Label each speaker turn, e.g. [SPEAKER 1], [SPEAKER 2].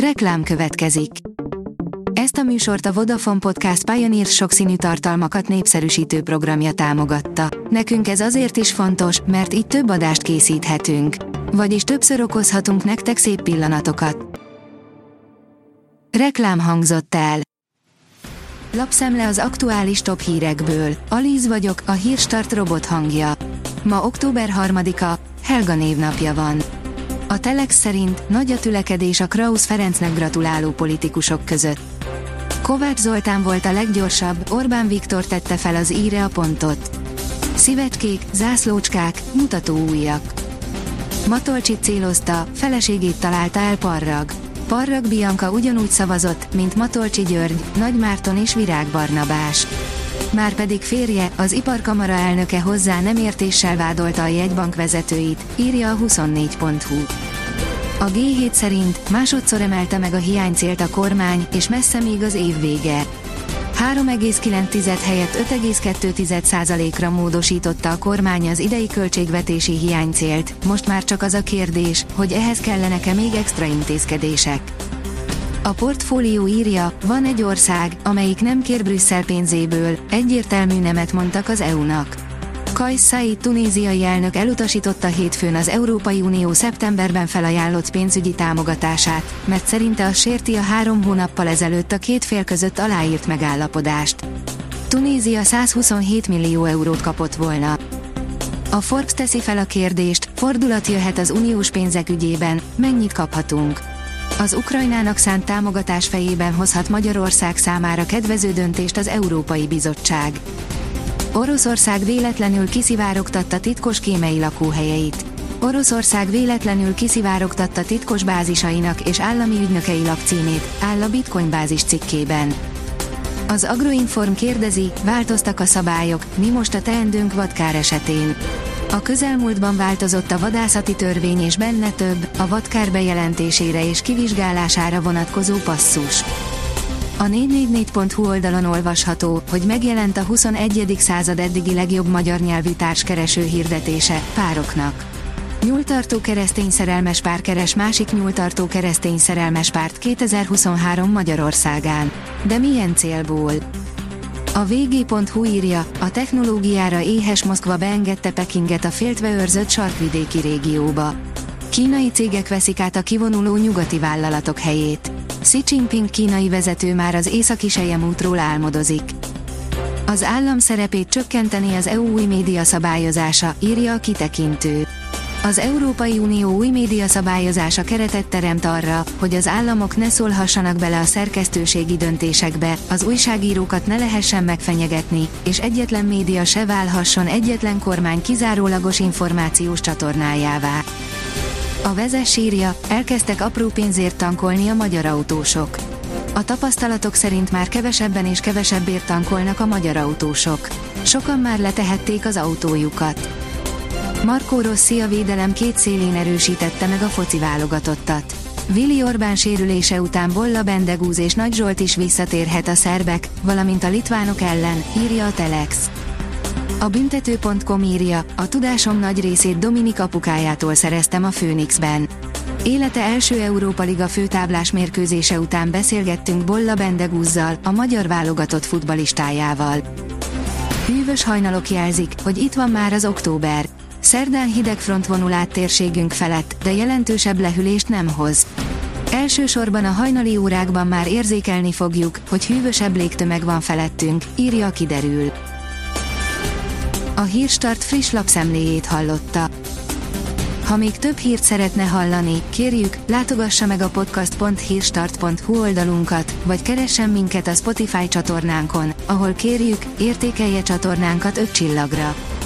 [SPEAKER 1] Reklám következik. Ezt a műsort a Vodafone Podcast Pioneer sokszínű tartalmakat népszerűsítő programja támogatta. Nekünk ez azért is fontos, mert így több adást készíthetünk. Vagyis többször okozhatunk nektek szép pillanatokat. Reklám hangzott el. Lapszemle az aktuális top hírekből. Alíz vagyok, a hírstart robot hangja. Ma október 3-a, Helga névnapja van. A Telex szerint nagy a tülekedés a Krausz Ferencnek gratuláló politikusok között. Kovács Zoltán volt a leggyorsabb, Orbán Viktor tette fel az íre a pontot. Szívecskék, zászlócskák, mutató újak. Matolcsit célozta, feleségét találta el Parrag. Parrag Bianca ugyanúgy szavazott, mint Matolcsi György, Nagy Márton és Virág Barnabás. Márpedig férje, az iparkamara elnöke hozzá nem értéssel vádolta a jegybank vezetőit, írja a 24.hu. A G7 szerint másodszor emelte meg a hiánycélt a kormány, és messze még az év vége. 3,9 helyett 5,2%-ra módosította a kormány az idei költségvetési hiánycélt, most már csak az a kérdés, hogy ehhez kellenek-e még extra intézkedések. A portfólió írja, van egy ország, amelyik nem kér Brüsszel pénzéből, egyértelmű nemet mondtak az EU-nak. Kais Said tunéziai elnök elutasította hétfőn az Európai Unió szeptemberben felajánlott pénzügyi támogatását, mert szerinte az sérti a három hónappal ezelőtt a két fél között aláírt megállapodást. Tunézia 127 millió eurót kapott volna. A Forbes teszi fel a kérdést, fordulat jöhet az uniós pénzek ügyében, mennyit kaphatunk. Az Ukrajnának szánt támogatás fejében hozhat Magyarország számára kedvező döntést az Európai Bizottság. Oroszország véletlenül kiszivárogtatta titkos kémei lakóhelyeit. Oroszország véletlenül kiszivárogtatta titkos bázisainak és állami ügynökei lakcímét, áll a Bitcoin bázis cikkében. Az Agroinform kérdezi, változtak a szabályok, mi most a teendőnk vadkár esetén. A közelmúltban változott a vadászati törvény és benne több, a vadkár bejelentésére és kivizsgálására vonatkozó passzus. A 444.hu oldalon olvasható, hogy megjelent a 21. század eddigi legjobb magyar nyelvű társkereső hirdetése, pároknak. Nyúltartó keresztény szerelmes pár keres másik nyúltartó keresztény szerelmes párt 2023 Magyarországán. De milyen célból? A vg.hu írja, a technológiára éhes Moszkva beengedte Pekinget a féltve őrzött sarkvidéki régióba. Kínai cégek veszik át a kivonuló nyugati vállalatok helyét. Xi Jinping kínai vezető már az északi útról álmodozik. Az állam szerepét csökkenteni az EU új média szabályozása, írja a kitekintő. Az Európai Unió új média szabályozása keretet teremt arra, hogy az államok ne szólhassanak bele a szerkesztőségi döntésekbe, az újságírókat ne lehessen megfenyegetni, és egyetlen média se válhasson egyetlen kormány kizárólagos információs csatornájává. A vezes írja, elkezdtek apró pénzért tankolni a magyar autósok. A tapasztalatok szerint már kevesebben és kevesebbért tankolnak a magyar autósok. Sokan már letehették az autójukat. Marco Rossi a védelem két szélén erősítette meg a foci válogatottat. Vili Orbán sérülése után Bolla Bendegúz és Nagy Zsolt is visszatérhet a szerbek, valamint a litvánok ellen, írja a Telex. A büntető.com írja, a tudásom nagy részét Dominik apukájától szereztem a Phoenixben. Élete első Európa Liga főtáblás mérkőzése után beszélgettünk Bolla Bendegúzzal, a magyar válogatott futbalistájával. Hűvös hajnalok jelzik, hogy itt van már az október. Szerdán hideg front vonul át térségünk felett, de jelentősebb lehűlést nem hoz. Elsősorban a hajnali órákban már érzékelni fogjuk, hogy hűvösebb légtömeg van felettünk, írja kiderül. A Hírstart friss lapszemléjét hallotta. Ha még több hírt szeretne hallani, kérjük, látogassa meg a podcast.hírstart.hu oldalunkat, vagy keressen minket a Spotify csatornánkon, ahol kérjük, értékelje csatornánkat 5 csillagra.